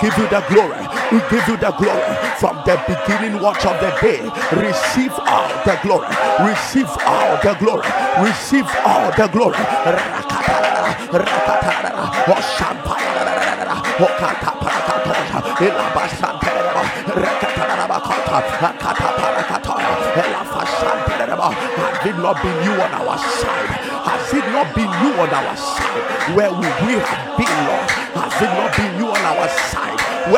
give you the glory. We give you the glory from the beginning watch of the day. Receive all the glory. Receive all the glory. Receive all the glory. Rakatara, rakatara, oshampaya, okataparakatosa, ilabasantera, rakatarabakota, akataparakatoya, elafasantera. Has it not been you on our side? Has it not been you on our side? Where would we have been, Lord? Has it not been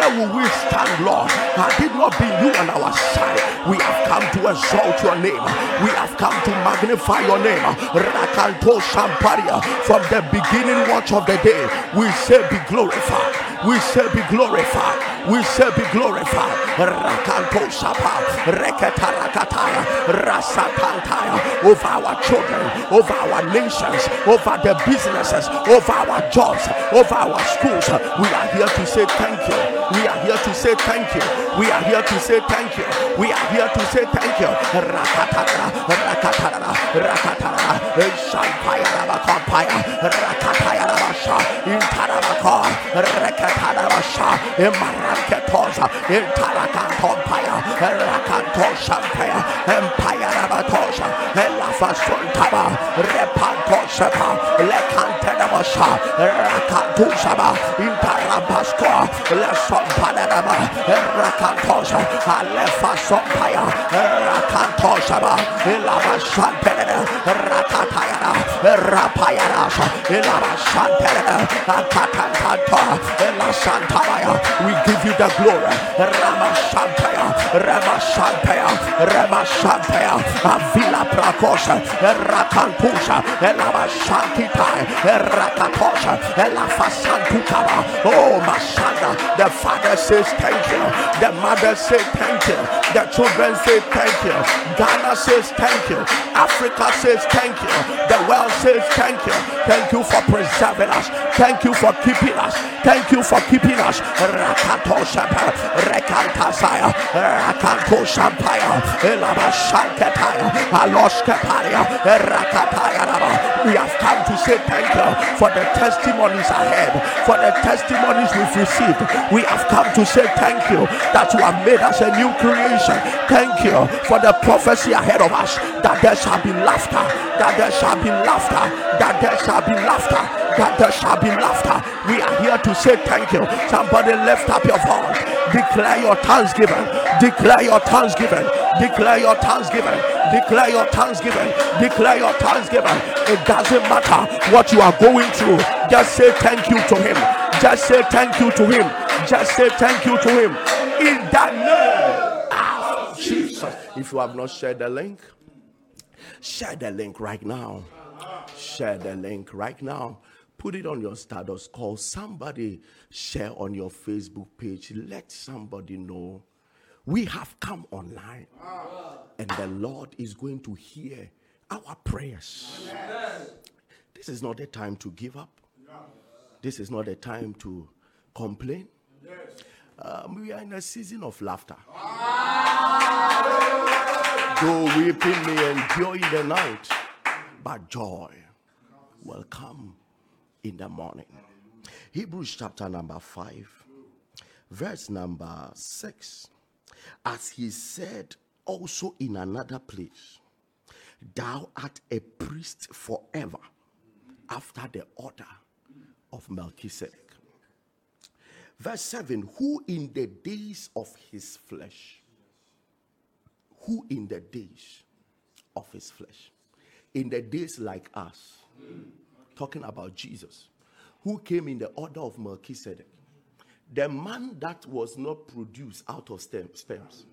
Where will we stand, Lord? Had it not been you on our side, we have come to exalt your name. We have come to magnify your name. Rakanto Shamparia. From the beginning watch of the day, we say be glorified. We shall be glorified. We shall be glorified. Rakanto Shapa. Reketarakataya. Rasatantaya. Over our children, over our nations, over the businesses, over our jobs, over our schools. We are here to say thank you. We are here to say thank you. We are here to say thank you. We are here to say thank you. Rakatara, rakatara, rakatara, shampaya rabakampaya, rakataya rabasha, intarabaka, rakatara rabasha, imaraketosa, intarakantompaya, rakantoshampaya, empaya rabatosha, elafasontaba, repantosaba, lekantenabasha, rakatusaba, intarabasko, lesompanaba, rakantosha, alefasompaya, rakantosaba, ilabashantenere, rakatayana, rapayana, ilabashantenere, akatantanto, ilasantabaya. We give you the glory. Ramashantaya, Ramashantaya, Ramashantaya, Avila Prakosha, Rakantusha, Elavashantita, Rakatosha, Elafasantukaba. Oh, Mashanda, the father says thank you, the mother says thank you, the children say thank you, Ghana says thank you, Africa says thank you, the world says thank you. Thank you for preserving us, thank you for keeping us, thank you for keeping us. Rakatosha, Rekantasaya, Rakantoshampaya, Elabashankataya, Aloshkaparia, Rakataya. We have come to say thank you for the testimonies ahead, for the testimonies we've received. We have come to say thank you that you have made us a new creation. Thank you for the prophecy ahead of us that there shall be laughter, that there shall be laughter, that there shall be laughter, that there shall be laughter. We are here to say thank you. Somebody lift up your voice, declare your thanksgiving, declare your thanksgiving, declare your thanksgiving, declare your thanksgiving, declare your thanksgiving. It doesn't matter what you are going through, just say thank you to Him. Just say thank you to Him. Just say thank you to Him. In the name of Jesus. If you have not shared the link, share the link right now. Share the link right now. Put it on your status. Call somebody. Share on your Facebook page. Let somebody know we have come online and the Lord is going to hear our prayers. This is not a time to give up. This is not a time to complain. Um, we are in a season of laughter. Though weeping may endure in the night, but joy will come in the morning. Hebrews chapter number 5, verse number 6. As he said also in another place, Thou art a priest forever after the order of Melchizedek. Verse 7 Who in the days of his flesh, who in the days of his flesh, in the days like us, talking about Jesus, who came in the order of Melchizedek, the man that was not produced out of stem, sperms,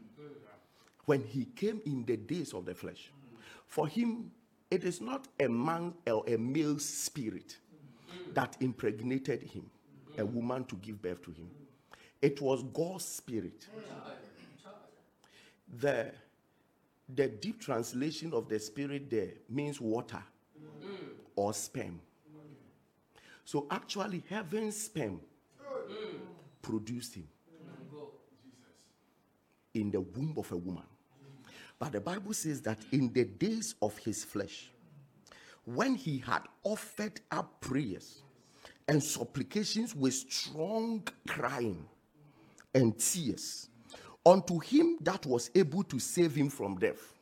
when he came in the days of the flesh, for him, it is not a man or a male spirit that impregnated him, a woman to give birth to him. It was God's spirit. The, the deep translation of the spirit there means water or sperm. So actually, heaven's sperm produced him in the womb of a woman. But the Bible says that in the days of his flesh, when he had offered up prayers and supplications with strong crying and tears unto him that was able to save him from death,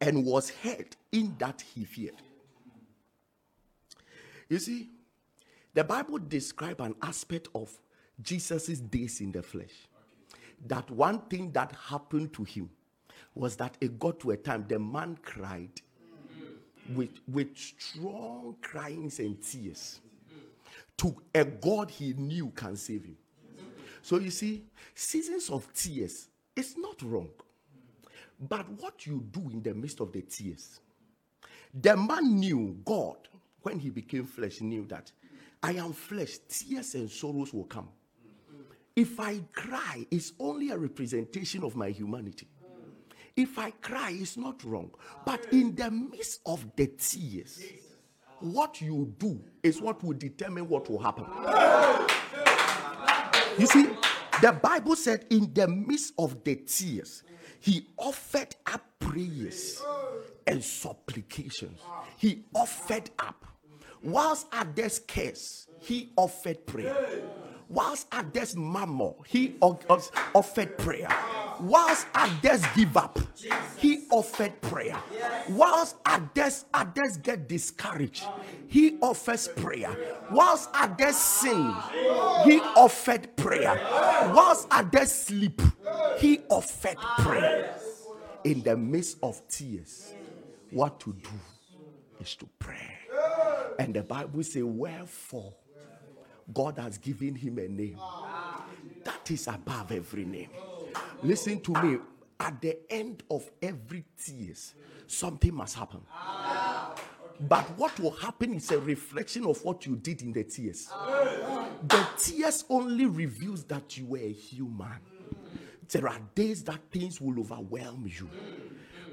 and was heard in that he feared. You see, the Bible describes an aspect of Jesus' days in the flesh. That one thing that happened to him was that it got to a time the man cried with, with strong cryings and tears to a God he knew can save him. So you see, seasons of tears is not wrong. But what you do in the midst of the tears, the man knew God when he became flesh, knew that I am flesh, tears and sorrows will come. If I cry, it's only a representation of my humanity. If I cry, it's not wrong. But in the midst of the tears, what you do is what will determine what will happen. You see, the Bible said, in the midst of the tears, he offered up prayers and supplications. He offered up. Whilst others curse, he offered prayer. Whilst others murmur, he offered prayer. Whilst others give up, he offered prayer. Whilst others, others get discouraged, he offers prayer. Whilst others sin, he offered prayer. Whilst others sleep, he offered prayer. In the midst of tears, what to do is to pray. And the Bible says, Wherefore God has given him a name that is above every name. Listen to me. At the end of every tears, something must happen. But what will happen is a reflection of what you did in the tears. The tears only reveals that you were a human. There are days that things will overwhelm you.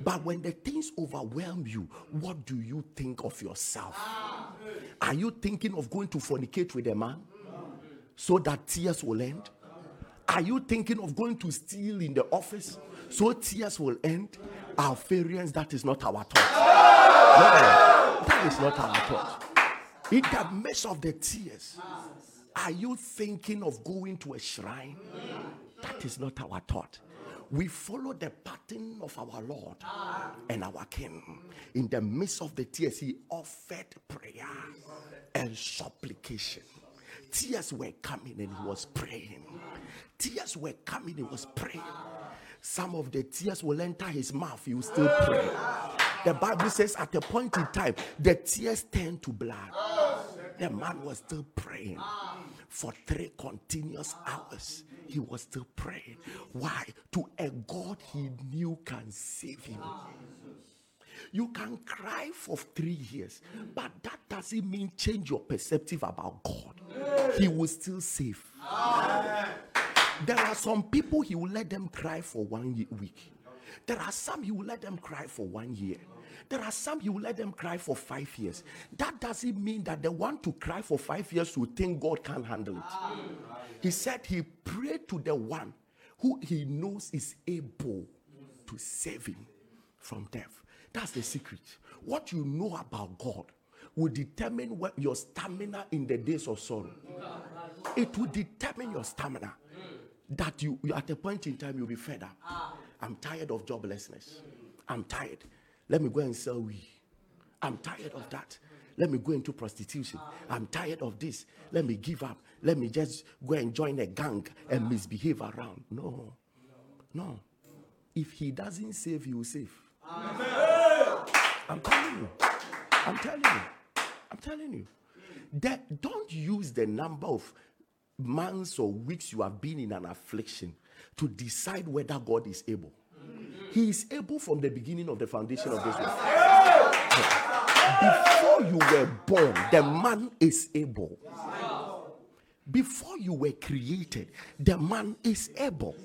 But when the things overwhelm you, what do you think of yourself? Are you thinking of going to fornicate with a man so that tears will end? Are you thinking of going to steal in the office so tears will end? Our variance, that is not our thought. No, that is not our thought. In the midst of the tears, are you thinking of going to a shrine? That is not our thought. We follow the pattern of our Lord and our King. In the midst of the tears, he offered prayer and supplication. Tears were coming and he was praying. Tears were coming, he was praying. Some of the tears will enter his mouth, he will still pray. The Bible says at a point in time, the tears turned to blood. The man was still praying for three continuous hours. He was still praying. Why? To a God he knew can save him. You can cry for three years, but that doesn't mean change your perspective about God. He will still save. There are some people he will let them cry for one week. There are some he will let them cry for one year. There are some will let them cry for five years. That doesn't mean that the one to cry for five years will think God can't handle it. He said he prayed to the one who he knows is able to save him from death. That's the secret. What you know about God will determine what your stamina in the days of sorrow. It will determine your stamina. That you, at a point in time, you'll be fed up. I'm tired of joblessness. I'm tired. Let me go and sell weed. I'm tired of that. Let me go into prostitution. I'm tired of this. Let me give up. Let me just go and join a gang and misbehave around. No. No. If he doesn't save, you will save. I'm telling you. I'm telling you. I'm telling you. That don't use the number of months or weeks you have been in an affliction to decide whether God is able. He is able from the beginning of the foundation of this world. Before you were born, the man is able. Before you were created, the man is able.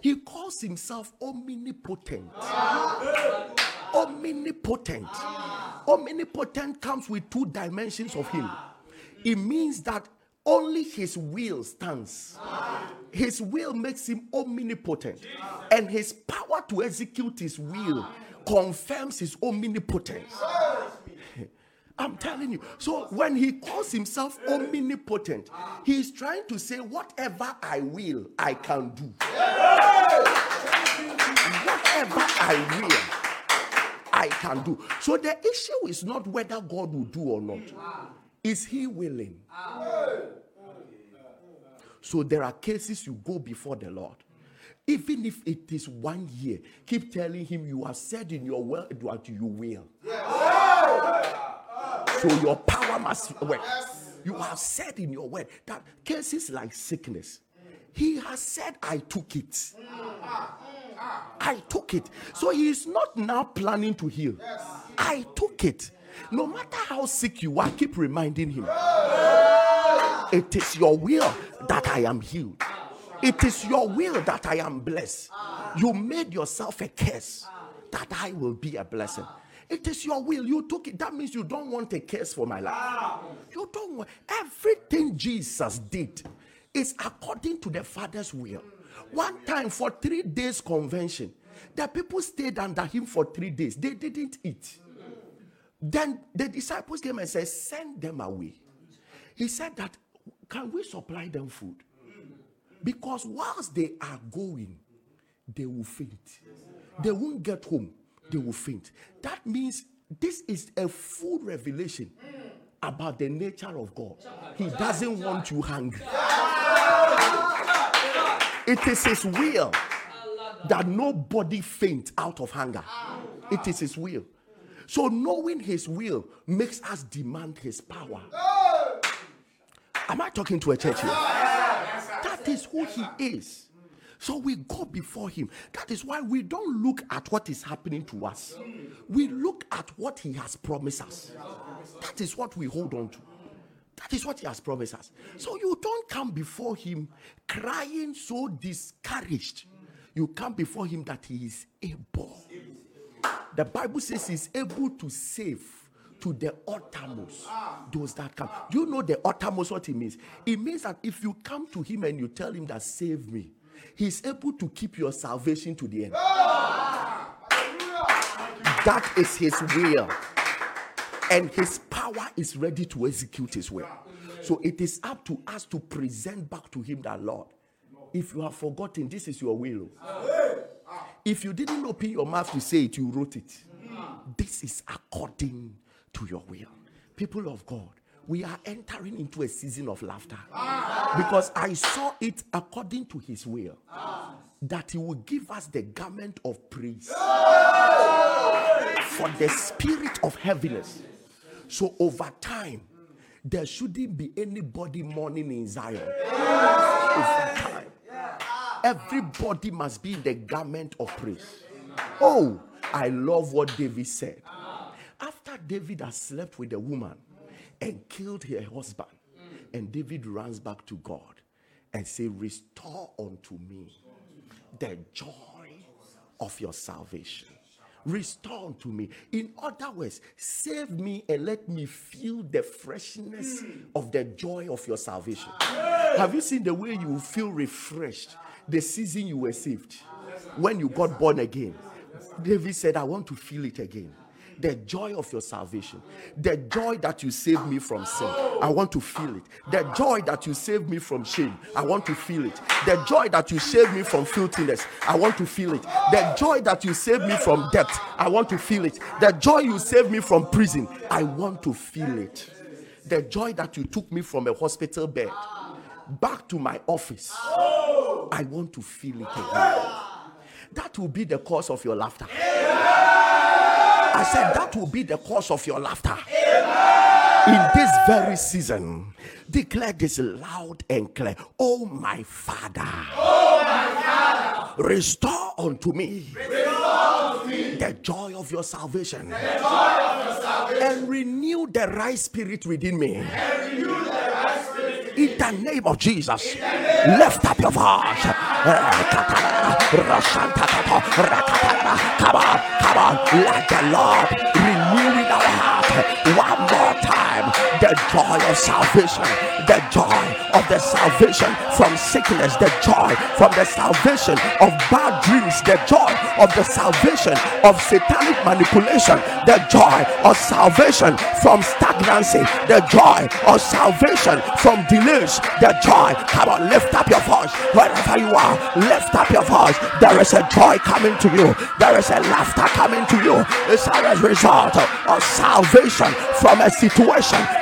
He calls himself omnipotent. Omnipotent. Omnipotent comes with two dimensions of him. It means that only his will stands. His will makes him omnipotent. And his power to execute his will confirms his omnipotence. I'm telling you. So when he calls himself omnipotent, he's trying to say, whatever I will, I can do. Whatever I will, I can do. So the issue is not whether God will do or not. Is he willing? So there are cases you go before the Lord. Even if it is one year, keep telling him you have said in your word what you will. So your power must work. You have said in your word that cases like sickness, he has said, I took it. I took it. So he is not now planning to heal. I took it. No matter how sick you are, keep reminding him. It is your will that I am healed. It is your will that I am blessed. You made yourself a curse that I will be a blessing. It is your will. You took it. That means you don't want a curse for my life. You don't want everything Jesus did is according to the Father's will. One time for three days convention, the people stayed under him for three days. They didn't eat. Then the disciples came and said, Send them away. He said that, Can we supply them food? Because whilst they are going, they will faint. They won't get home, they will faint. That means this is a full revelation about the nature of God. He doesn't want you hungry. It is His will that nobody faint out of hunger. It is His will. So, knowing His will makes us demand His power. Am I talking to a church here? That is who He is. So we go before Him. That is why we don't look at what is happening to us. We look at what He has promised us. That is what we hold on to. That is what He has promised us. So you don't come before Him crying so discouraged. You come before Him that He is able. The Bible says He's able to save to the uttermost ah. those that come. Do you know the uttermost what it means? It means that if you come to Him and you tell Him that save me, He's able to keep your salvation to the end. Ah. That is His will. And His power is ready to execute His will. So it is up to us to present back to Him that Lord. If you have forgotten, this is your will. Ah. If you didn't open your mouth to say it, you wrote it. Hmm. This is according to your will. People of God, we are entering into a season of laughter ah. because I saw it according to his will that he will give us the garment of praise for the spirit of heaviness. So, over time, there shouldn't be anybody mourning in Zion. Over time, everybody must be in the garment of praise. Oh, I love what David said. David has slept with a woman, and killed her husband. And David runs back to God and say, Restore unto me the joy of your salvation. Restore unto me. In other words, save me and let me feel the freshness of the joy of your salvation. Have you seen the way you feel refreshed the season you were saved? When you got born again. David said, I want to feel it again the joy of your salvation, the joy that you saved me from sin. I want to feel it. The joy that you saved me from shame. I want to feel it. The joy that you saved me from filthiness. I want to feel it. The joy that you saved me from debt. I want to feel it. The joy you saved me from prison. I want to feel it. The joy that you took me from a hospital bed back to my office. I want to feel it again. That will be the cause of your laughter. I said that will be the cause of your laughter. In this very season, declare this loud and clear. Oh, my Father. Oh, my Father. Restore unto me. The joy of your salvation. And renew the right spirit within me. In the name of Jesus. Lift up your voice. Come on, come on. The Lord renew in our heart one more time the joy of salvation, the joy of the salvation from sickness, the joy from the salvation of bad dreams, the joy of the salvation of satanic manipulation, the joy of salvation from stagnancy, the joy of salvation from delays, the joy. Come on, lift up your voice wherever you are. Lift up your voice. There is a joy coming to you. There is a laughter coming to you. It's a result of salvation from a situation. Christ.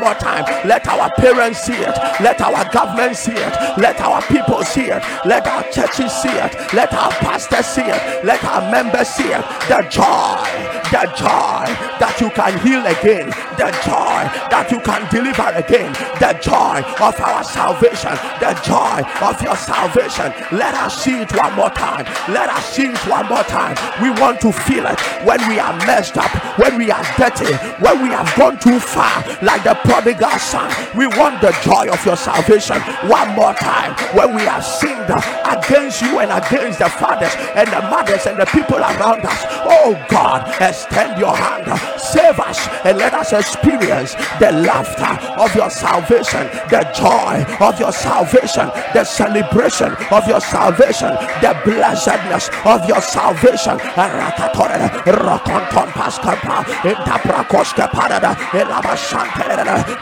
more time. Let our parents see it. Let our government see it. Let our people see it. Let our churches see it. Let our pastors see it. Let our members see it. The joy, the joy that you can heal again. The joy that you can deliver again. The joy of our salvation. The joy of your salvation. Let us see it one more time. Let us see it one more time. We want to feel it when we are messed up, when we are dirty, when we have gone too far, like the prodigal son. We want the joy of your salvation one more time when we have sinned against you and against the fathers and the mothers and the people around us. Oh God, extend your hand, save us, and let us experience the laughter of your salvation, the joy of your salvation, the celebration of your salvation, the blessedness of your salvation.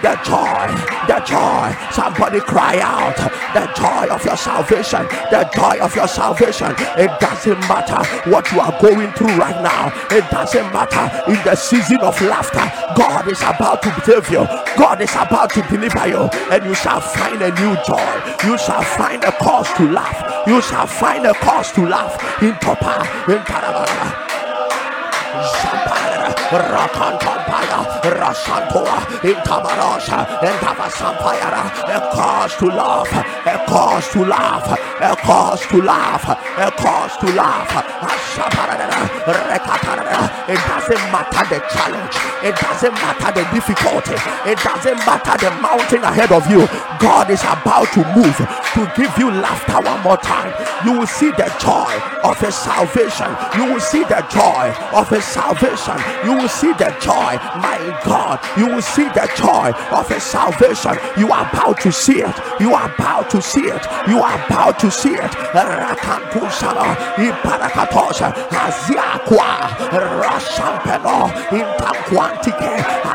The joy, the joy. Somebody cry out, the joy of your salvation, the joy of your salvation. It doesn't matter what you are going through right now, it doesn't matter in the season of laughter. God is about to save you, God is about to deliver you, and you shall find a new joy. You shall find a cause to laugh. You shall find a cause to laugh in Topa, in Tarabara. Rakantampaya, Rasantoa, Intamarosha, and Tavasampayara, a cause to laugh, a cause to laugh, a cause to laugh, a cause to laugh. It doesn't matter the challenge, it doesn't matter the difficulty, it doesn't matter the mountain ahead of you. God is about to move to give you laughter one more time. You will see the joy of his salvation, you will see the joy of his salvation, you will see the joy, my God, you will see the joy of his salvation. You are about to see it, you are about to see it, you are about to see it.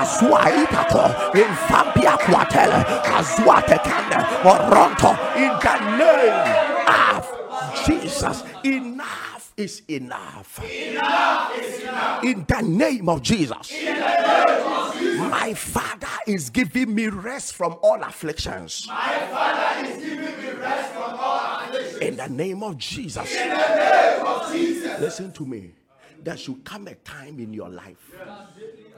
Azuaitako, Infampia Quatele, Azuatekande, Oronto, in the name of Jesus. Enough is enough. Enough is enough. In the name of Jesus. Name of Jesus. My Father is giving me rest from all afflictions. My Father is giving me rest from all afflictions. In the name of Jesus. In the name of Jesus. Listen to me. There should come a time in your life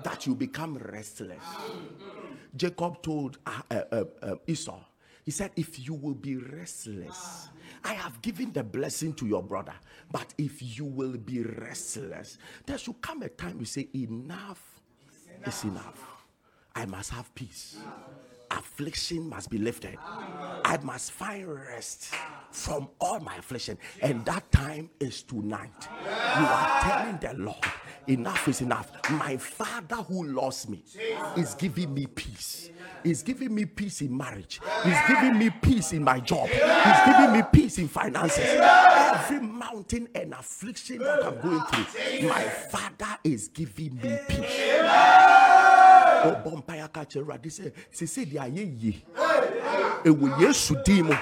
that you become restless. Jacob told uh, uh, uh, uh, Esau, he said, If you will be restless, I have given the blessing to your brother, but if you will be restless, there should come a time you say, Enough is enough. I must have peace. Affliction must be lifted. I must find rest from all my affliction. And that time is tonight. You are telling the Lord, enough is enough. My father who loves me is giving me peace. He's giving me peace in marriage. He's giving me peace in my job. He's giving me peace in finances. Every mountain and affliction that I'm going through, my father is giving me peace. Ɔbɔ mpaeɛ ka kyerɛ awurade sɛ sese deɛ ayɛ yie ɛwɔ yesu din mu.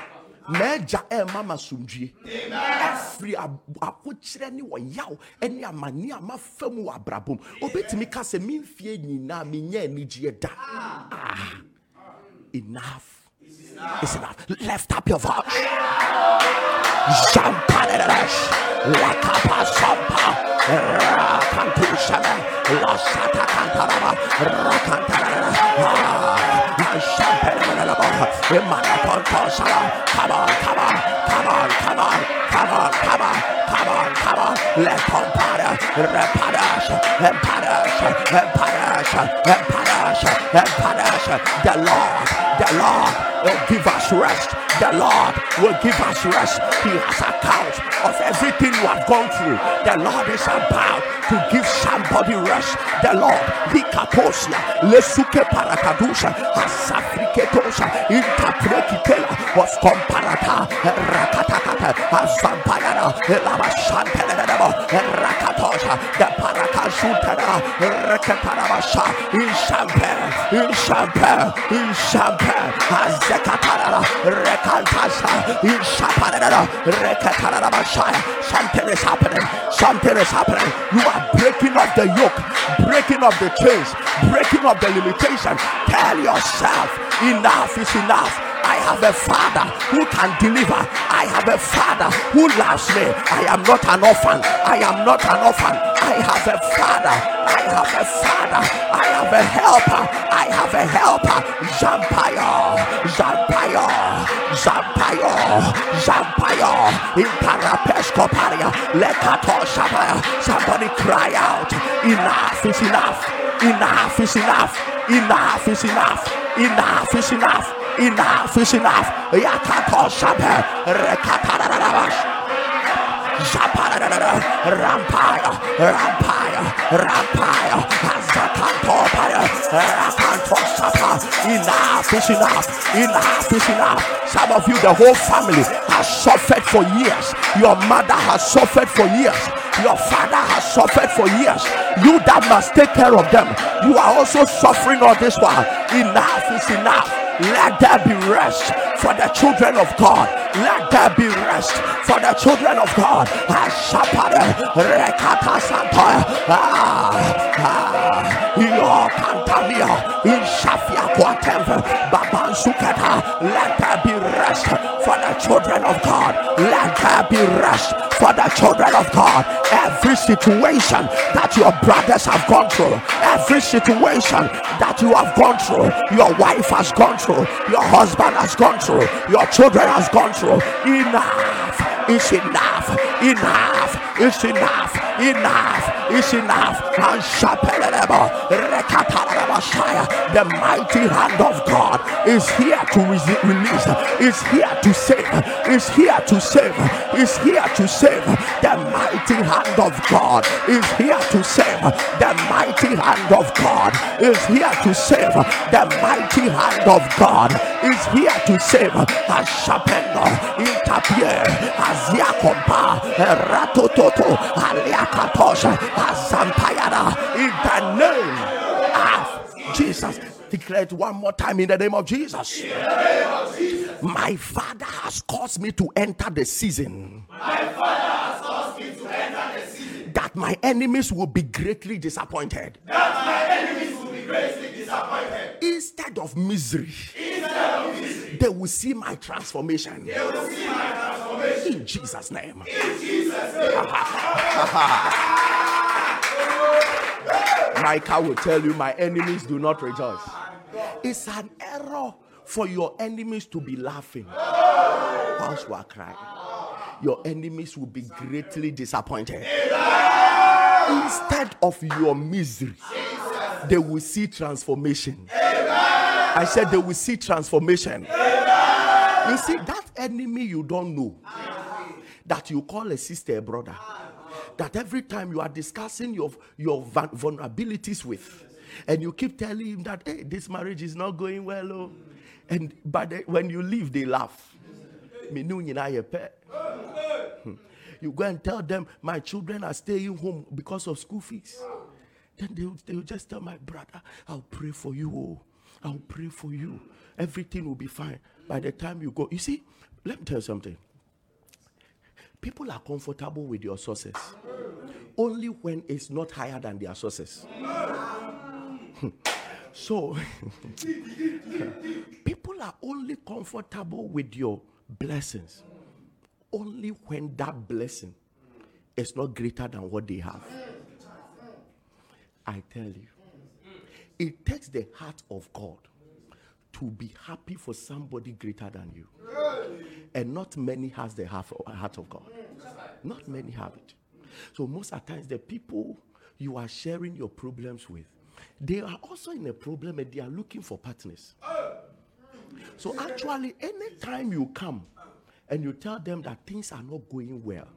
Mɛɛgya ɛɛma ma somdwie ɛfiri abokyerɛ ne wɔyaw ne amane a mafa mu wɔ abrabom obɛtumi ka sɛ memfie nyinaa menyɛ anigyeɛ da It's enough. Lift up your voice. Jump out ah, of the rest. Like a pasumpa. Rakantushame. Losata cantarama. Rakantarama. Champagne. Imanapontosala. Come on, come on, come on, come on, come on, come on, come on, come on. Let on para. Reparash. Emparash. Emparash. Emparash. Emparash. The Lord the Lord will give us rest. The Lord will give us rest. He has account of everything you have gone through. The Lord is about to give somebody rest. The Lord, Likaposia, Lesuke Parakadusha, Asafriketosha, Interprekitela, was comparata, Rakatakata, Azampayana, Lavashantanabo, Rakatosha, the Parakashutana, Rakatarabasha, in Champagne, in Champagne, in Champagne, Rekatarabasha, something is happening, something is happening. You are breaking up the yoke, breaking up the chains, breaking up the limitation. Tell yourself, enough is enough. I have a father who can deliver. I have a father who loves me. I am not an orphan. I am not an orphan. I have a father. I have a father. I have a helper. I have a helper. Zampire. Zampire. Zampire. Zampire. In Parapescoparia. Lekato. Somebody cry out. Enough is enough. Enough is enough. Enough is enough. Enough is enough. Enough is enough. Yakato Shabe. Rekatarabas. Zaparada, Rampire, Rampire, Rampire, Rakantosapa. Enough is enough, enough is enough. Some of you, the whole family has suffered for years. Your mother has suffered for years. Your father has suffered for years. You that must take care of them. You are also suffering all this while. Enough is enough. Let there be rest for the children of God. Let there be rest for the children of God. Ah, ah, sukata. Let there be rest for the children of God. There be rest for the children of God. Every situation that your brothers have gone through, every situation that you have gone through, your wife has gone through, your husband has gone through, your children has gone through. Enough is enough. Enough is enough. Enough is enough. The mighty hand of God is here to release, is here to save, is here to save, is here to save. The mighty hand of God is here to save. The mighty hand of God is here to save. The mighty hand of God is here to save. Ashapendo, Kapie, Azia Kompa, Ratototo, Alia Katosha, in the name of Jesus. Declare it one more time in the name of Jesus. Name of Jesus. My father has caused me to enter the season. My father has caused me to enter the season. That my enemies will be greatly disappointed. That my enemies will be greatly disappointed. Instead of misery. Instead of misery they will see my transformation. In Jesus' name. Micah will tell you, My enemies do not rejoice. It's an error for your enemies to be laughing whilst you are crying. Your enemies will be greatly disappointed. Instead of your misery, they will see transformation. I said they will see transformation. You see, that enemy you don't know, that you call a sister, a brother, that every time you are discussing your, your vulnerabilities with, and you keep telling him that, hey, this marriage is not going well, oh. and but they- when you leave, they laugh. Hmm. You go and tell them, my children are staying home because of school fees. Then they'll, they'll just tell my brother, I'll pray for you. Oh. I'll pray for you. Everything will be fine. By the time you go, you see, let me tell you something. People are comfortable with your sources only when it's not higher than their sources. so, people are only comfortable with your blessings only when that blessing is not greater than what they have. I tell you, it takes the heart of God to be happy for somebody greater than you. And not many has the heart of God. Not many have it. So most of the times the people you are sharing your problems with, they are also in a problem and they are looking for partners. So actually, anytime you come and you tell them that things are not going well,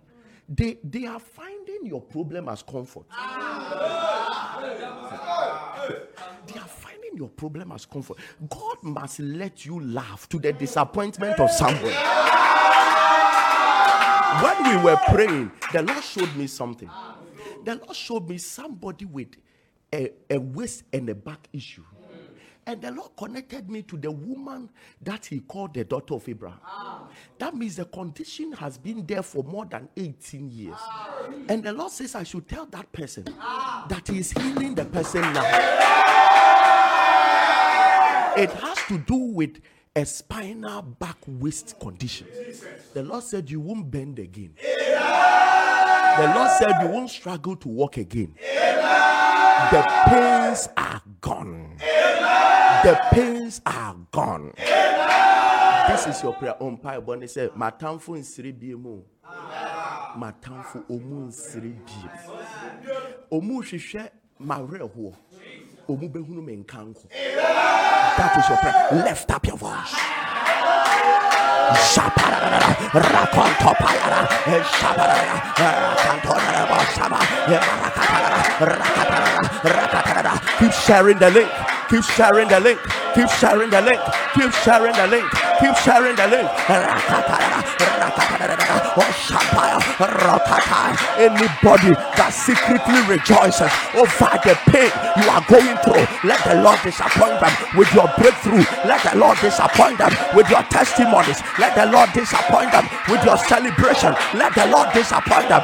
they, they are finding your problem as comfort. They are finding your problem as comfort. God must let you laugh to the disappointment of somebody. When we were praying, the Lord showed me something. The Lord showed me somebody with a, a waist and a back issue. And the Lord connected me to the woman that he called the daughter of Abraham. Ah. That means the condition has been there for more than 18 years. Ah. And the Lord says, I should tell that person ah. that he is healing the person now. It has to do with a spinal back waist condition. The Lord said, You won't bend again. The Lord said, You won't struggle to walk again. The pains are gone. The pains are gone. This is your prayer. On Pai Bonnie said, Matamfo nsiri biemu. Matamfo omu nsiri biemu. Omu hwehwɛ mawerɛhoɔ. Omu behunu me nkanko. That is your prayer. Lift up your voice. Keep sharing the link. Keep sharing the link. Keep sharing the link. Keep sharing the link. Keep sharing the link. Anybody that secretly rejoices over the pain you are going through, let the Lord disappoint them with your breakthrough. Let the Lord disappoint them with your testimonies. Let the Lord disappoint them with your celebration. Let the Lord disappoint them.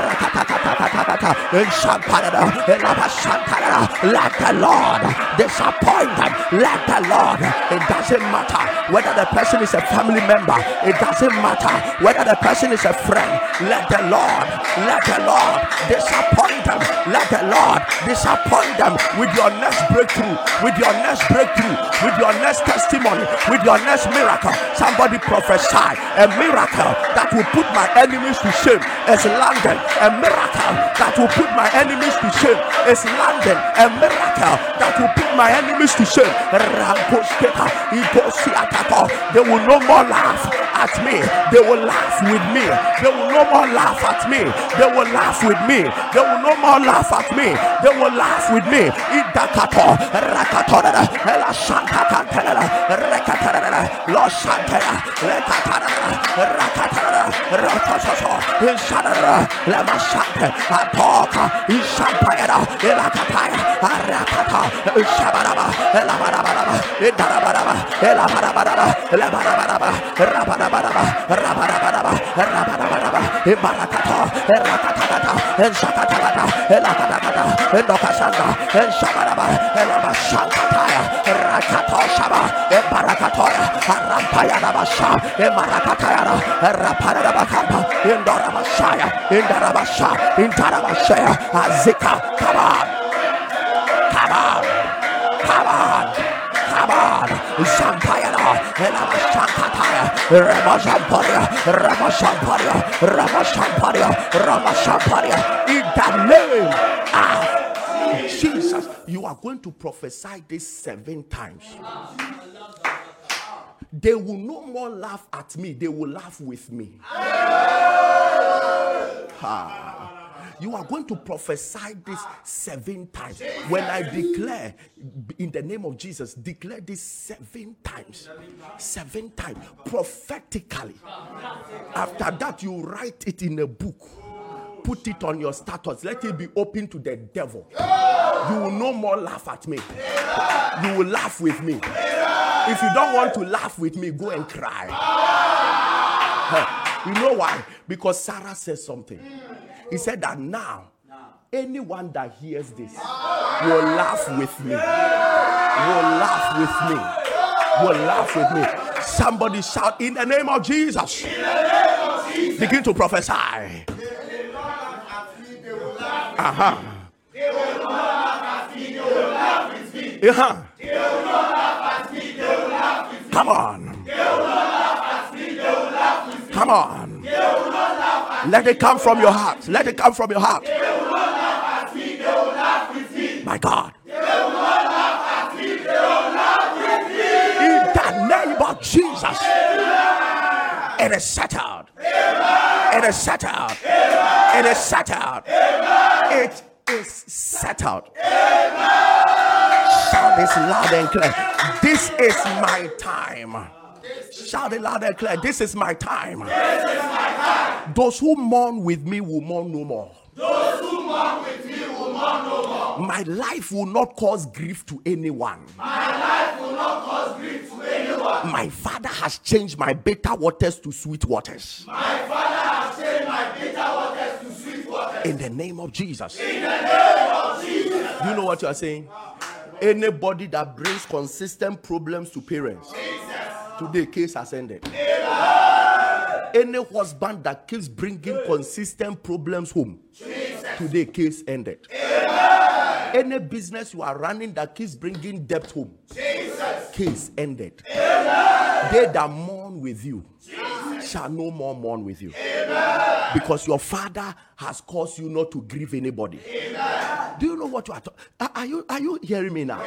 Let the Lord disappoint them. Let the Lord. It doesn't matter whether the person is a family member. It doesn't matter whether the person is a friend. Let the Lord. Let the Lord disappoint them. Let the Lord disappoint them with your next breakthrough, with your next breakthrough, with your next testimony, with your next miracle. Somebody prophesy a miracle that will put my enemies to shame is landing. A miracle that will put my enemies to shame is landing. A miracle that will put my enemies to shame. They will no more laugh at me. They will laugh with me. They will no more laugh at me. They will laugh with me. They will no more laugh at me. They will laugh with me. Idakato, ela lo lema come on, come on, on, Zampayana, Elamashankataya, Ramashamparia, Ramashamparia, Ramashamparia, Ramashamparia, in the name of Jesus, you are going to prophesy this seven times. They will no more laugh at me, they will laugh with me. Ha. You are going to prophesy this seven times. When I declare in the name of Jesus, declare this seven times. Seven times prophetically. After that, you write it in a book. Put it on your status. Let it be open to the devil. You will no more laugh at me. You will laugh with me. If you don't want to laugh with me, go and cry. You know why? Because Sarah says something. He said that now, anyone that hears this will laugh with me. Will laugh with me. Will laugh with me. Somebody shout in the name of Jesus. Begin to prophesy. Uh-huh. Uh-huh. Come on. Come on. Let it come from your heart. Let it come from your heart. My God. In the name of Jesus. It is settled. It is settled. It is settled. It is settled. Shout this loud and clear. This is my time. Shout it loud and clear. This is my time. Those who mourn with me will mourn no more. Those who mourn with me will mourn no more. My life will not cause grief to anyone. My life will not cause grief to anyone. My father has changed my bitter waters to sweet waters. My father has changed my bitter waters to sweet waters. In the name of Jesus. In the name of Jesus. You know what you are saying? Anybody that brings consistent problems to parents, today case has ended. Any husband that keeps bringing consistent problems home, today case ended. Any business you are running that keeps bringing debt home, case ended. They that mourn with you shall no more mourn with you. Because your father has caused you not to grieve anybody. Do you know what you are talking? Are you are you hearing me now?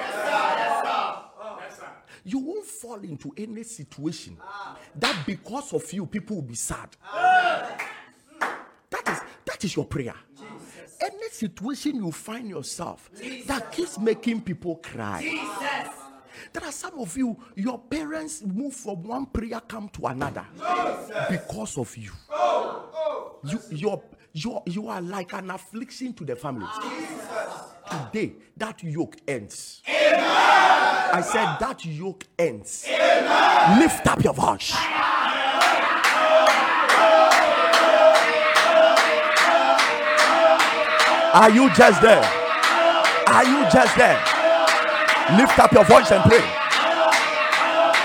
You won't fall into any situation that because of you people will be sad. That is that is your prayer. Any situation you find yourself that keeps making people cry. There are some of you, your parents move from one prayer camp to another because of you. You, you're, you're, you are like an affliction to the family. Today, that yoke ends. I said that yoke ends. Lift up your voice. Are you just there? Are you just there? Lift up your voice and pray.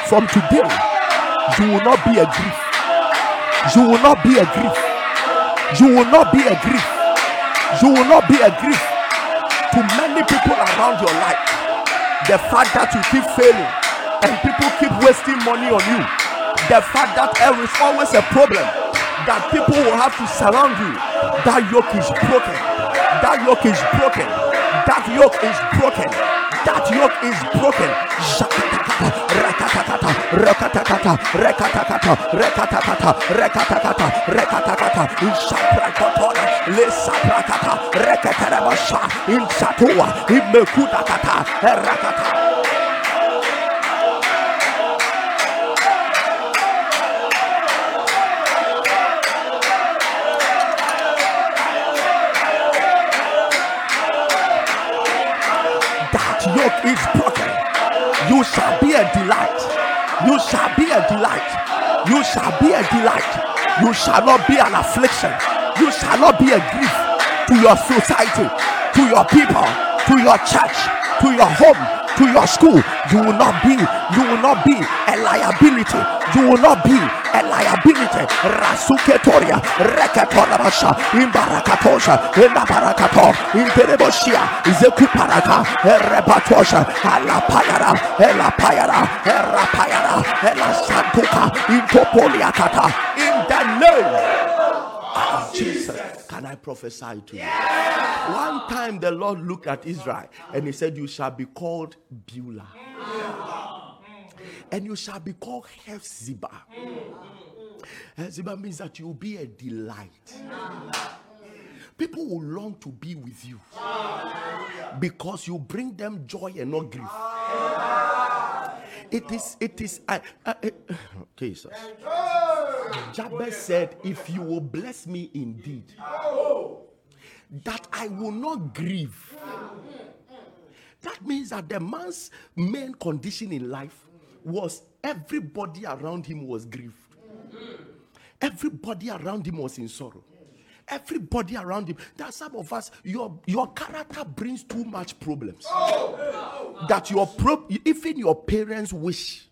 From today, you will not be a grief. You will not be a grief. You will not be a grief. You will not be a grief to many people around your life. The fact that you keep failing and people keep wasting money on you. The fact that there is always a problem that people will have to surround you. That yoke is broken. That yoke is broken. That yoke is broken. That yoke is broken. Rakatakata, rakatakata, rakatakata, rakatakata, rakatakata, rakatakata, insaprakotona, lesaprakata, rekatarabasha, insatua, imekutakata, rakata. that yoke is broken. You shall be a delight. Delight. You shall be a delight. You shall not be an affliction. You shall not be a grief to your society, to your people, to your church, to your home, to your school. You will not be, you will not be a liability. You will not be a liability. Rasuketoria, Rekatorabasha, Imbarakatosha, Imbarakato, Intereboshia, Zekuparaka, Erebatosha, Alapayara, Elapayara, Erapayara, Elasantuka, Intopoliakata, in the name of Jesus. Can I prophesy to you? One time the Lord looked at Israel and he said, You shall be called Beulah. And you shall be called Hephzibah. Hephzibah means that you'll be a delight. People will long to be with you because you bring them joy and not grief. It is, it is, I, I, I- Jesus. Jabez said, If you will bless me indeed, that I will not grieve. That means that the man's main condition in life was everybody around him was grieved. Everybody around him was in sorrow. Everybody around him. Are some of us, your, your character brings too much problems. That your pro- even your parents wish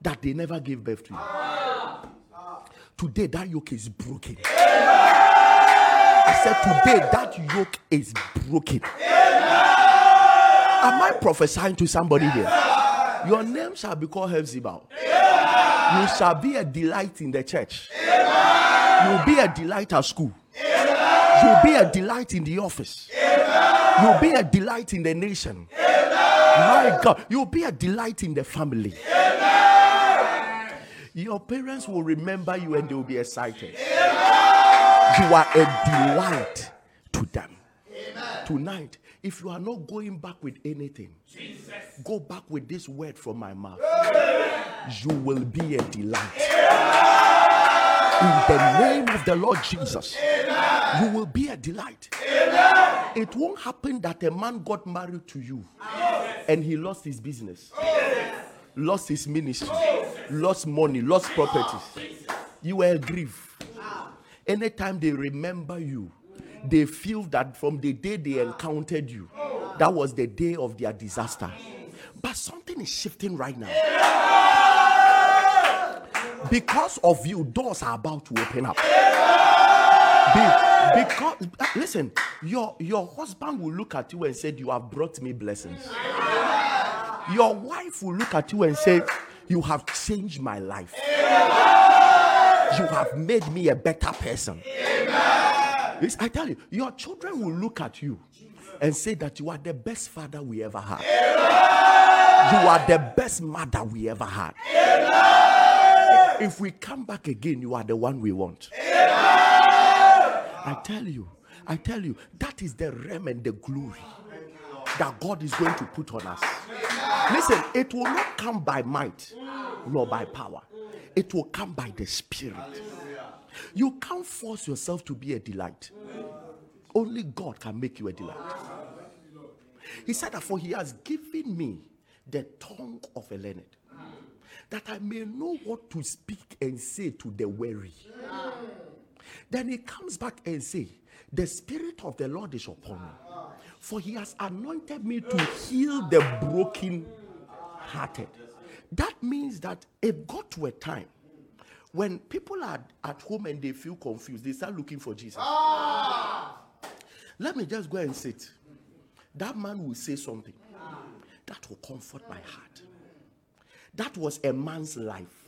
that they never gave birth to you. Today that yoke is broken. I said, today that yoke is broken. Am I prophesying to somebody here? Your name shall be called Hephzibah. You shall be a delight in the church. You'll be a delight at school. You'll be a delight in the office. You'll be a delight in the nation. My God, you'll be a delight in the family. Your parents will remember you and they will be excited. You are a delight to them. Tonight, if you are not going back with anything, go back with this word from my mouth. You will be a delight. In the name of the Lord Jesus, you will be a delight. It won't happen that a man got married to you and he lost his business, lost his ministry, lost money, lost properties. You will grieve. Anytime they remember you, they feel that from the day they encountered you, that was the day of their disaster. But something is shifting right now. Because of you, doors are about to open up. Be- because listen, your your husband will look at you and say, "You have brought me blessings." Your wife will look at you and say, "You have changed my life. You have made me a better person." Yes, I tell you, your children will look at you and say that you are the best father we ever had. You are the best mother we ever had. If we come back again, you are the one we want. I tell you, I tell you, that is the realm and the glory that God is going to put on us. Listen, it will not come by might nor by power, it will come by the Spirit. You can't force yourself to be a delight. Only God can make you a delight. He said that for he has given me the tongue of a learned, that I may know what to speak and say to the weary. Then he comes back and say, The spirit of the Lord is upon me, for he has anointed me to heal the broken hearted. That means that it got to a time when people are at home and they feel confused, they start looking for Jesus. Let me just go and sit. That man will say something that will comfort my heart. That was a man's life.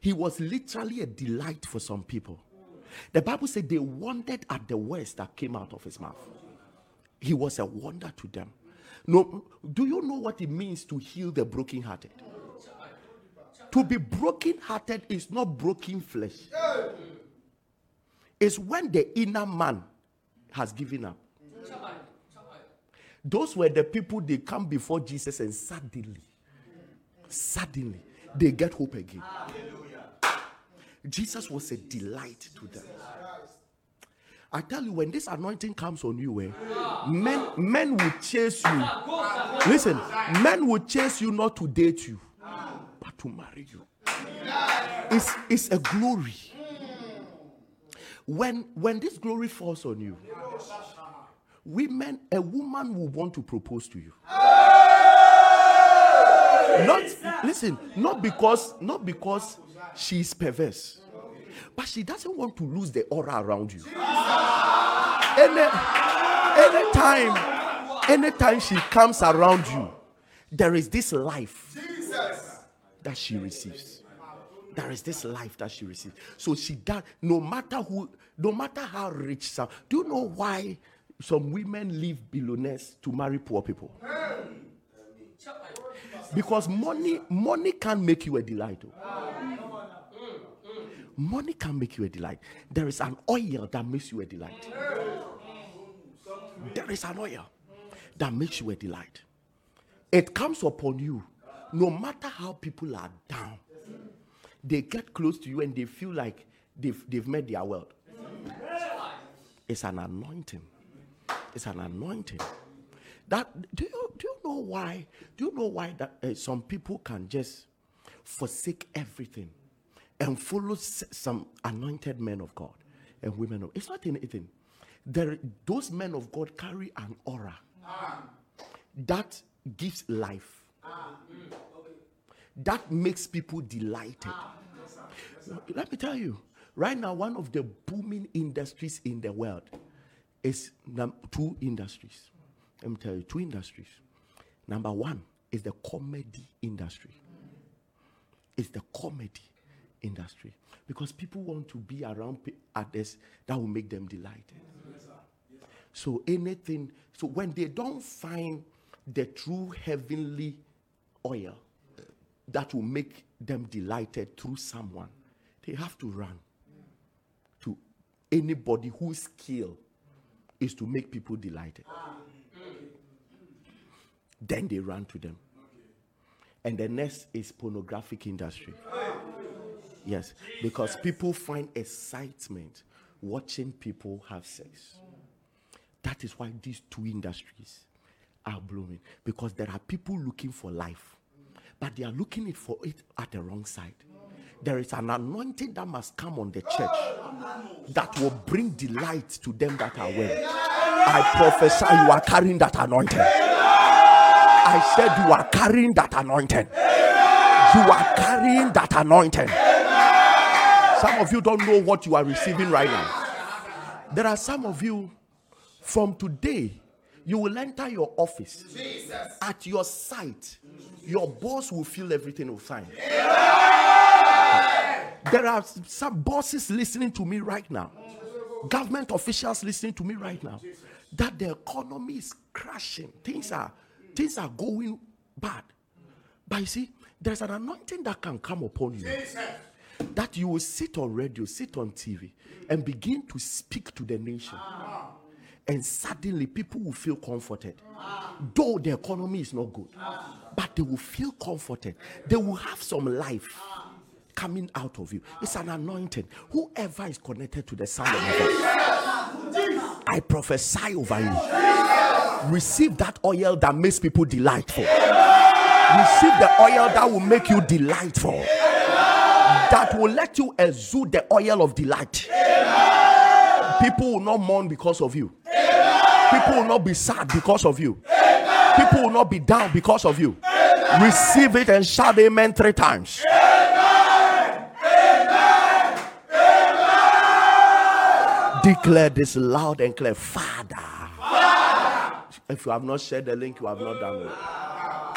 He was literally a delight for some people. The Bible said they wondered at the words that came out of his mouth. He was a wonder to them. No, do you know what it means to heal the brokenhearted? To be brokenhearted is not broken flesh. It's when the inner man has given up. Those were the people they come before Jesus and suddenly, suddenly, they get hope again. Jesus was a delight to them. I tell you, when this anointing comes on you, eh, men, men will chase you. Listen, men will chase you not to date you, but to marry you. It's, it's a glory. When, when this glory falls on you, women, a woman will want to propose to you. Not listen, not because not because she's perverse, but she doesn't want to lose the aura around you. Any anytime, anytime she comes around you, there is this life that she receives. There is this life that she receives. So she does, no matter who, no matter how rich some. Do you know why some women leave billionaires to marry poor people? Because money, money can make you a delight. oh. Money can make you a delight. There is an oil that makes you a delight. There is an oil that makes you a delight. It comes upon you no matter how people are down. They get close to you and they feel like they've, they've met their world. It's an anointing. It's an anointing. That do you do know why? Do you know why that uh, some people can just forsake everything and follow some anointed men of God and women of it's not anything. There, those men of God carry an aura that gives life. That makes people delighted. Let me tell you, right now, one of the booming industries in the world is two industries. Let me tell you, two industries. Number one is the comedy industry. It's the comedy industry because people want to be around others that will make them delighted. So anything, so when they don't find the true heavenly oil eh, that will make them delighted through someone, they have to run to anybody whose skill is to make people delighted. Then they run to them. And the next is pornographic industry. Yes, because people find excitement watching people have sex. That is why these two industries are blooming because there are people looking for life, but they are looking it for it at the wrong side. There is an anointing that must come on the church that will bring delight to them that are well. I prophesy you are carrying that anointing. I said you are carrying that anointing. You are carrying that anointing. Some of you don't know what you are receiving right now. There are some of you from today, you will enter your office. At your site, your boss will feel everything will fine. There are some bosses listening to me right now, government officials listening to me right now, that the economy is crashing. Things are things are going bad. But you see, there's an anointing that can come upon you that you will sit on radio, sit on TV, and begin to speak to the nation. And suddenly people will feel comforted. Though the economy is not good, but they will feel comforted. They will have some life coming out of you. It's an anointing. Whoever is connected to the sound of my voice, I prophesy over you. Receive that oil that makes people delightful. Receive the oil that will make you delightful that will let you exude the oil of delight. People will not mourn because of you. People will not be sad because of you. People will not be down because of you. Receive it and shout amen three times. Declare this loud and clear, Father. If you have not shared the link, you have not done well.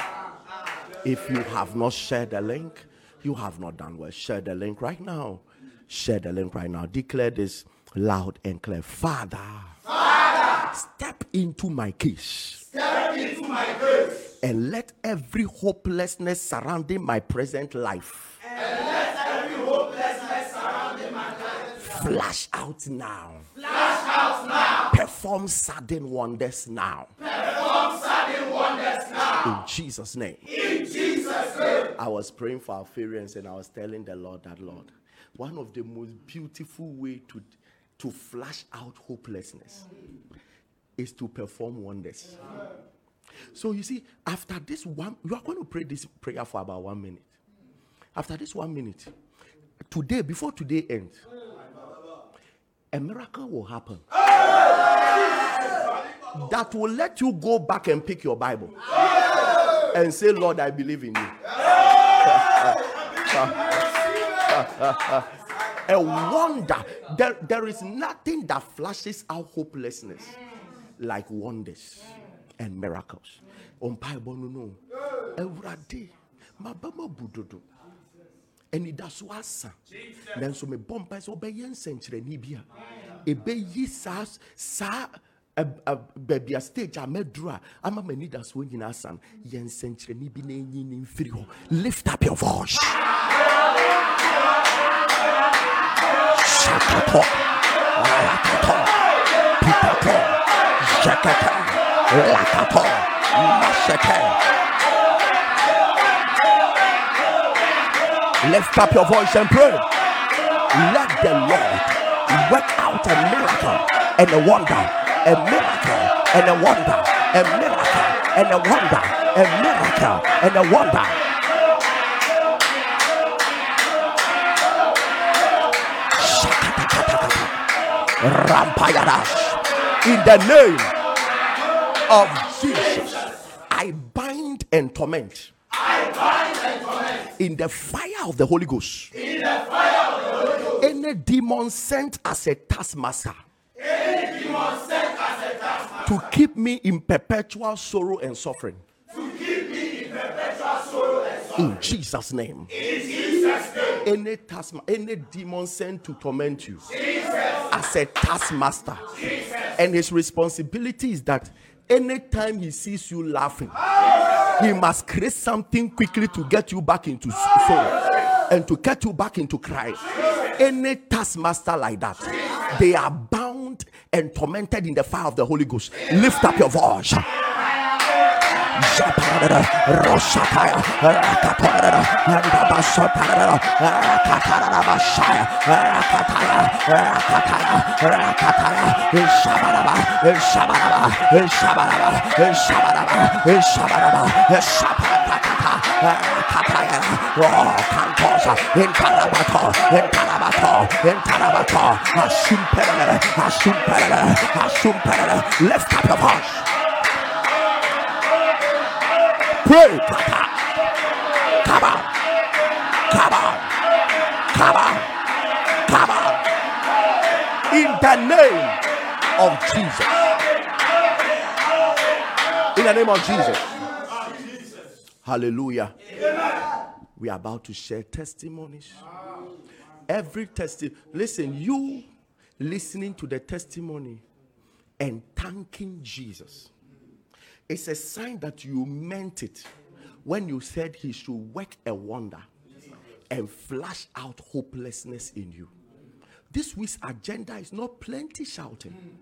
If you have not shared the link, you have not done well. Share the link right now. Share the link right now. Declare this loud and clear. Father, Father, step into my case Step into my case and let every hopelessness surrounding my present life and let every hopelessness surrounding my life flash out now. flash out now. Perform sudden wonders now. Perform sudden wonders now. In Jesus' name. In Jesus' name. I was praying for our parents and I was telling the Lord that Lord, one of the most beautiful way to to flash out hopelessness is to perform wonders. So you see, after this one, you are going to pray this prayer for about one minute. After this one minute, today, before today ends, a miracle will happen that will let you go back and pick your Bible and say, Lord, I believe in you. a wonder. There, there is nothing that flashes out hopelessness like wonders and miracles. On Bible, no, no. Ɛnida so asa nanso mebɔ mpa sɛ wobɛyɛ nsɛnkyerɛnne bi a ɛbɛyi saa saa baabi a stage a mɛduru a ama m'anidasoɔ nyinaa asa no yɛ nsɛnkyerɛnne bi na lift up your voice. Lift up your voice and pray. Let the Lord work out a miracle and a wonder, a miracle and a wonder, a miracle and a wonder, a miracle and a wonder. Rampayadas. In the name of Jesus, I bind and torment in the fire of the Holy Ghost. in the fire in Any demon sent as a taskmaster. To keep me in perpetual sorrow and suffering. In Jesus' name. Any task, any demon sent to torment you as a taskmaster. And his responsibility is that anytime he sees you laughing, he must create something quickly to get you back into sorrow and to get you back into crying. Any taskmaster like that, they are bound and tormented in the fire of the Holy Ghost. Lift up your voice. Zaparada, Rosataya, Rakatarada, Andabasotarada, Rakatarada Basaya, Rakataya, Rakataya, Rakataya, Shabaraba, Shabaraba, Shabaraba, Shabaraba, Shabaraba, Shaparakata, Rakataya, Oh, Cantosa, in Tarabato, in Tarabato, in Tarabato, Asumperada, Asumperada, Asumperada, lift up your voice. Pray. Come on. Come on. Come on. Come on. In the name of Jesus. In the name of Jesus. Hallelujah. We are about to share testimonies. Every testimony. Listen, you listening to the testimony and thanking Jesus it's a sign that you meant it when you said he should work a wonder and flash out hopelessness in you. This week's agenda is not plenty shouting.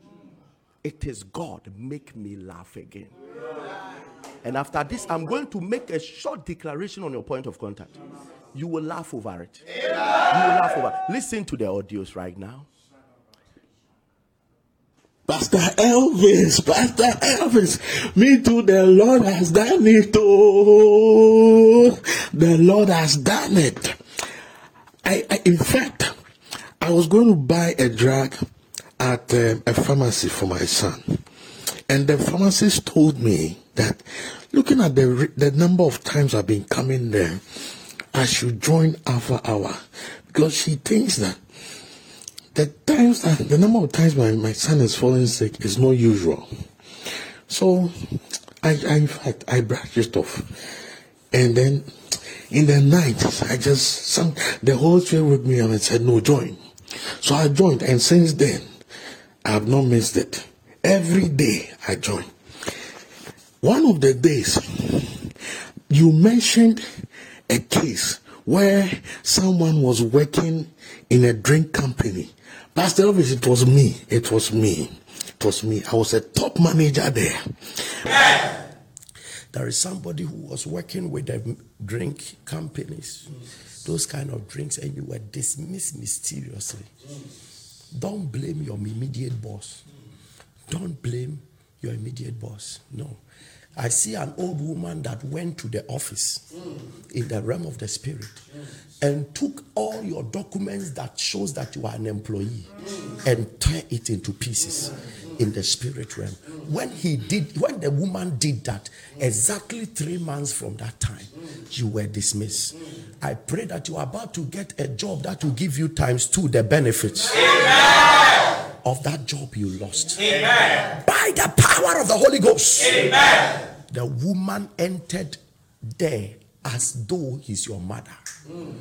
It is God, make me laugh again. And after this, I'm going to make a short declaration on your point of contact. You will laugh over it. You will laugh over. It. Listen to the audios right now. Pastor Elvis, Pastor Elvis, me too, the Lord has done it. Oh, the Lord has done it. I, I in fact, I was going to buy a drug at um, a pharmacy for my son. And the pharmacist told me that looking at the, the number of times I've been coming there, I should join Alpha Hour because she thinks that the times that the number of times my, my son is falling sick is not usual. So I, I in fact I brushed it off. And then in the night I just some the whole spirit with me and I said, No, join. So I joined and since then I have not missed it. Every day I join. One of the days you mentioned a case where someone was working in a drink company Pastor Elvis, it was me. It was me. It was me. I was a top manager there. There is somebody who was working with the drink companies, those kind of drinks, and you were dismissed mysteriously. Don't blame your immediate boss. Don't blame your immediate boss. No. I see an old woman that went to the office in the realm of the spirit and took all your documents that shows that you are an employee and tore it into pieces in the spirit realm. When he did, when the woman did that, exactly three months from that time, you were dismissed. I pray that you are about to get a job that will give you times two the benefits. Of that job you lost. Amen. By the power of the Holy Ghost. Amen. The woman entered there as though he's your mother. Mm.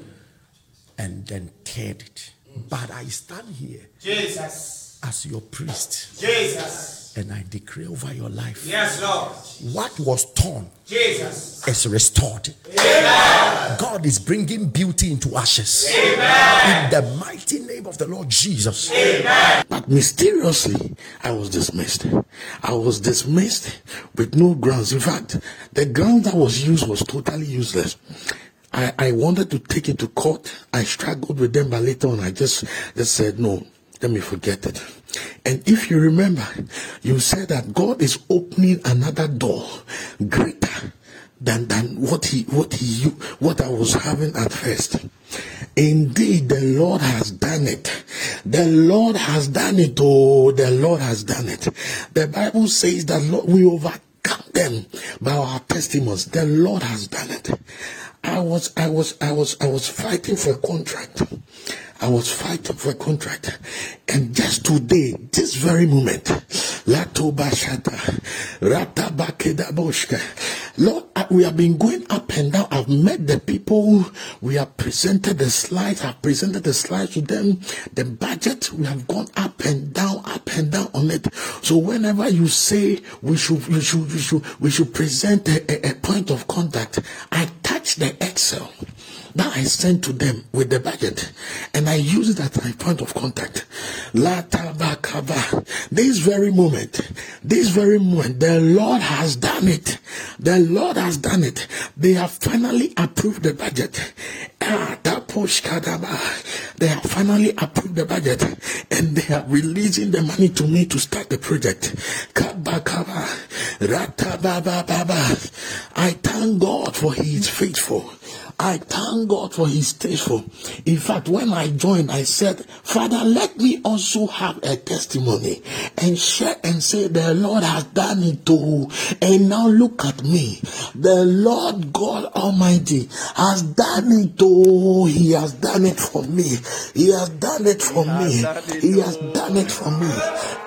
And then teared it. Mm. But I stand here. Jesus. as your priest. Jesus. And I decree over your life. Yes, Lord. What was torn Jesus. is restored. Amen. God is bringing beauty into ashes. Amen. In the mighty name of the Lord Jesus. Amen. But mysteriously, I was dismissed. I was dismissed with no grounds. In fact, the ground that was used was totally useless. I, I wanted to take it to court. I struggled with them, but later on, I just, just said, no, let me forget it. And if you remember, you said that God is opening another door greater than, than what he, what he, what I was having at first. Indeed, the Lord has done it. The Lord has done it. Oh, the Lord has done it. The Bible says that Lord, we overcome them by our testimonies. The Lord has done it. I was, I was, I was, I was fighting for a contract. I was fighting for a contract. And just today, this very moment, Lord, uh, we have been going up and down. I've met the people. We have presented the slides. I've presented the slides to them. The budget, we have gone up and down, up and down on it. So whenever you say we should, we should, we should, we should present a, a, a point of contact, I touch the Excel that I sent to them with the budget and I use it as my point of contact. This very moment, this very moment, the Lord has done it. The Lord has done it. They have finally approved the budget. Ah, they have finally approved the budget and they are releasing the money to me to start the project. I thank God for He is faithful. I thank God for his faithful. In fact, when I joined, I said, Father, let me also have a testimony and share and say, the Lord has done it too. And now look at me. The Lord God Almighty has done it too. He has done it for me. He has done it for me. He has done it for me.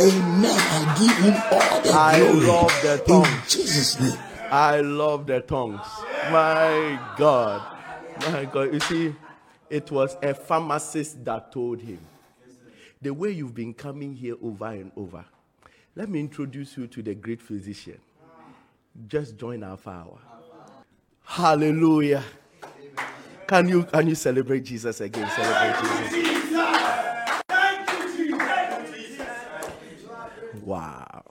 Amen. I give him all the glory. I glory. love the In. Jesus' name. I love the tongues. My God. My God. You see, it was a pharmacist that told him, the way you've been coming here over and over, let me introduce you to the great physician. Just join our hour. Hallelujah. Can you can you celebrate Jesus again? Celebrate Jesus. Wow.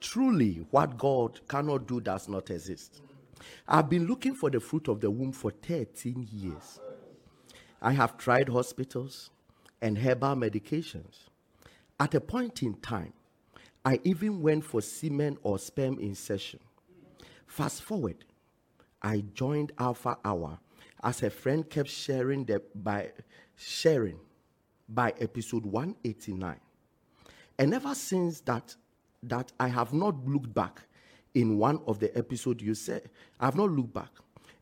Truly, what God cannot do does not exist. I've been looking for the fruit of the womb for 13 years. I have tried hospitals and herbal medications. At a point in time, I even went for semen or sperm insertion. Fast forward, I joined Alpha Hour as a friend kept sharing the by sharing by episode 189. And ever since that, that I have not looked back in one of the episode you said, I have not looked back.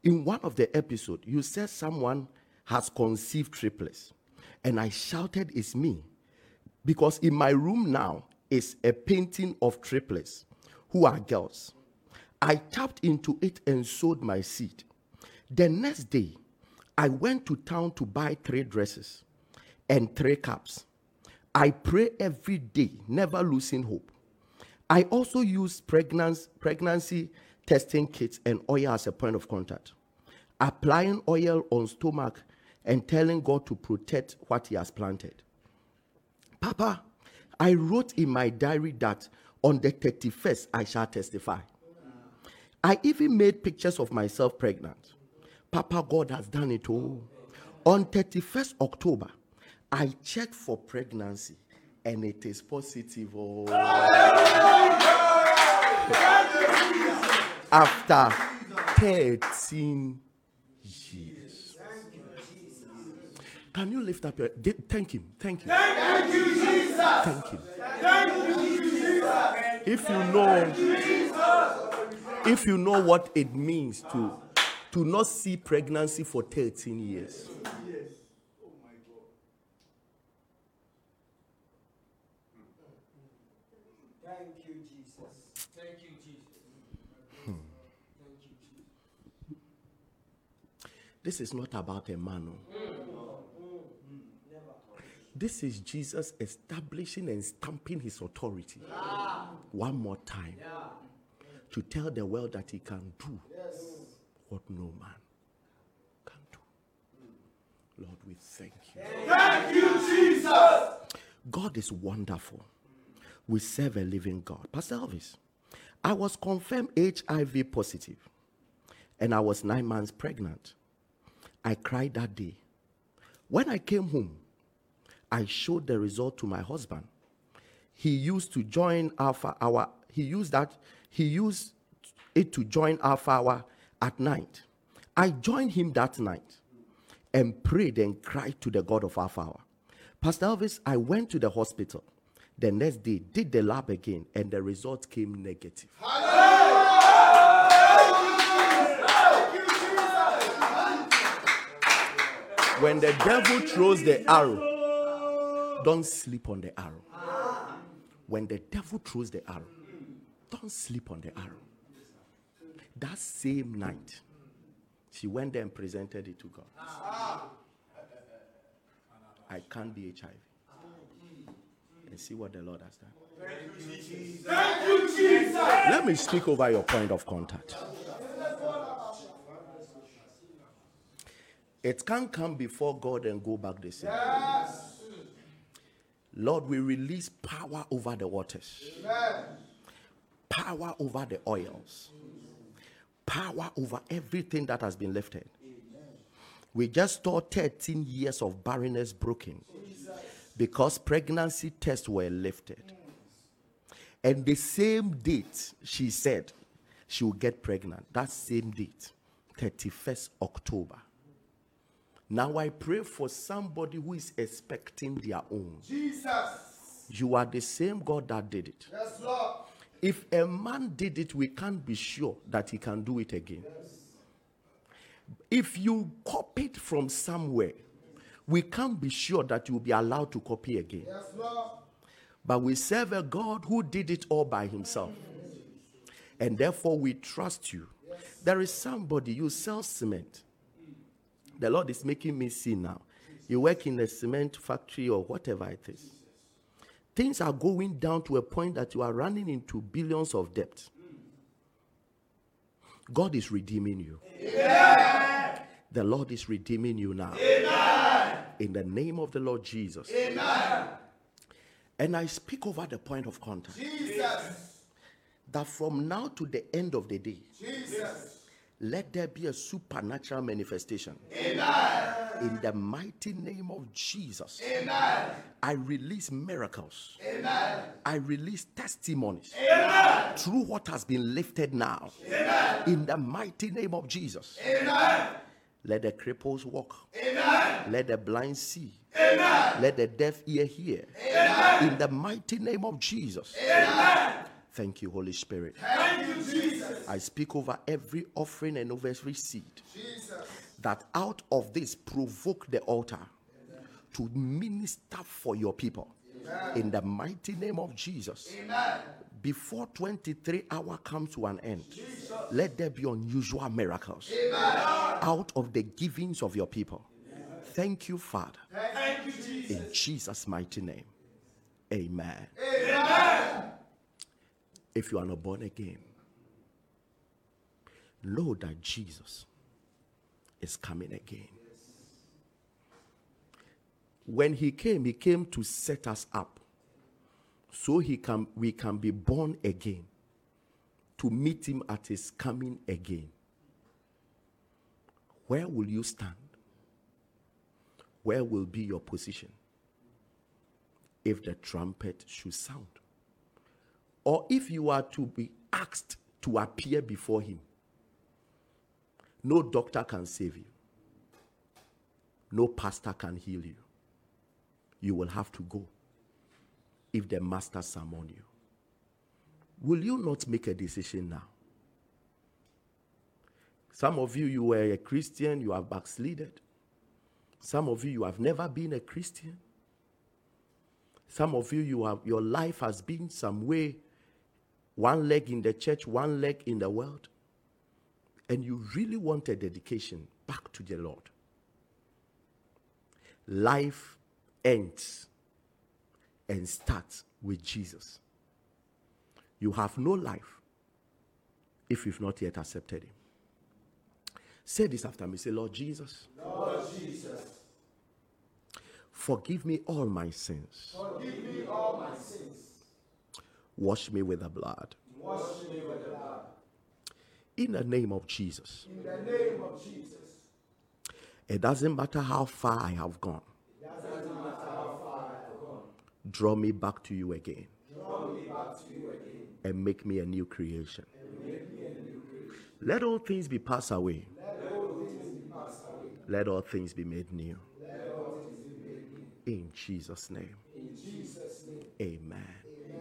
In one of the episode, you said someone has conceived triplets. And I shouted, It's me. Because in my room now is a painting of triplets who are girls. I tapped into it and sowed my seed. The next day, I went to town to buy three dresses and three caps. I pray every day, never losing hope. I also use pregnancy, pregnancy testing kits and oil as a point of contact. Applying oil on stomach and telling God to protect what He has planted. Papa, I wrote in my diary that on the 31st I shall testify. I even made pictures of myself pregnant. Papa, God has done it all. On 31st October, I checked for pregnancy and it is positive. Oh. After 13 years. Can you lift up your thank him? Thank him. Thank you, Jesus. Thank him. If you know if you know what it means to to not see pregnancy for 13 years. Thank you, Jesus. Thank you, Jesus. Thank you, Jesus. This is not about a man. oh. This is Jesus establishing and stamping his authority one more time to tell the world that he can do what no man can do. Lord, we thank you. Thank you, Jesus. God is wonderful. We serve a living God. Pastor Elvis, I was confirmed HIV positive and I was nine months pregnant. I cried that day. When I came home, I showed the result to my husband. He used to join Alpha Hour. He used that. He used it to join Alpha Hour at night. I joined him that night and prayed and cried to the God of Alpha Hour. Pastor Elvis, I went to the hospital. The next day, did the lab again, and the result came negative. When the devil throws the arrow, don't sleep on the arrow. When the devil throws the arrow, don't sleep on the arrow. That same night, she went there and presented it to God. I can't be HIV. And see what the Lord has done. Thank you, Jesus. Let me speak over your point of contact. It can't come before God and go back the same. Lord, we release power over the waters, power over the oils, power over everything that has been lifted. We just saw 13 years of barrenness broken because pregnancy tests were lifted. And the same date she said she will get pregnant, that same date, 31st October. Now I pray for somebody who is expecting their own. Jesus. You are the same God that did it. Yes, Lord. If a man did it, we can't be sure that he can do it again. If you copied from somewhere, we can't be sure that you'll be allowed to copy again. Yes, But we serve a God who did it all by himself. And therefore we trust you. There is somebody, you sell cement. The Lord is making me see now. You work in a cement factory or whatever it is. Things are going down to a point that you are running into billions of debt. God is redeeming you. The Lord is redeeming you now. In the name of the Lord Jesus. Amen. And I speak over the point of contact Jesus. that from now to the end of the day, Jesus. let there be a supernatural manifestation. Amen. In the mighty name of Jesus, Amen. I release miracles. Amen. I release testimonies Amen. through what has been lifted now. Amen. In the mighty name of Jesus. Let the cripples walk. Amen. Let the blind see. Amen. Let the deaf ear hear. Amen. In the mighty name of Jesus. Amen. Thank you, Holy Spirit. Thank you, Jesus. I speak over every offering and over every seed Jesus. that out of this provoke the altar to minister for your people. In the mighty name of Jesus. Before 23 hour comes to an end, let there be unusual miracles out of the givings of your people. Thank you, Father. Thank you, Jesus. In Jesus' mighty name. Amen. Amen. If you are not born again, know that Jesus is coming again. When he came, he came to set us up so he can, we can be born again to meet him at his coming again. Where will you stand? Where will be your position if the trumpet should sound? Or if you are to be asked to appear before him, no doctor can save you, no pastor can heal you. You will have to go if the master summon you. Will you not make a decision now? Some of you, you were a Christian, you have backslided. Some of you, you have never been a Christian. Some of you, you have, your life has been some way, one leg in the church, one leg in the world. And you really want a dedication back to the Lord. Life ends and starts with Jesus. You have no life if you've not yet accepted Him. Say this after me. Say, Lord Jesus. Lord Jesus. Forgive me all my sins. Forgive me all my sins. Wash me with the blood. Wash me with the blood. In the name of Jesus. In the name of Jesus. It doesn't matter how far I have gone. It doesn't matter how far I have gone. Draw me back to you again. To you again. And make me a new creation. Let all things be passed away. Let all things be made new. In Jesus'. In Jesus' name. Amen.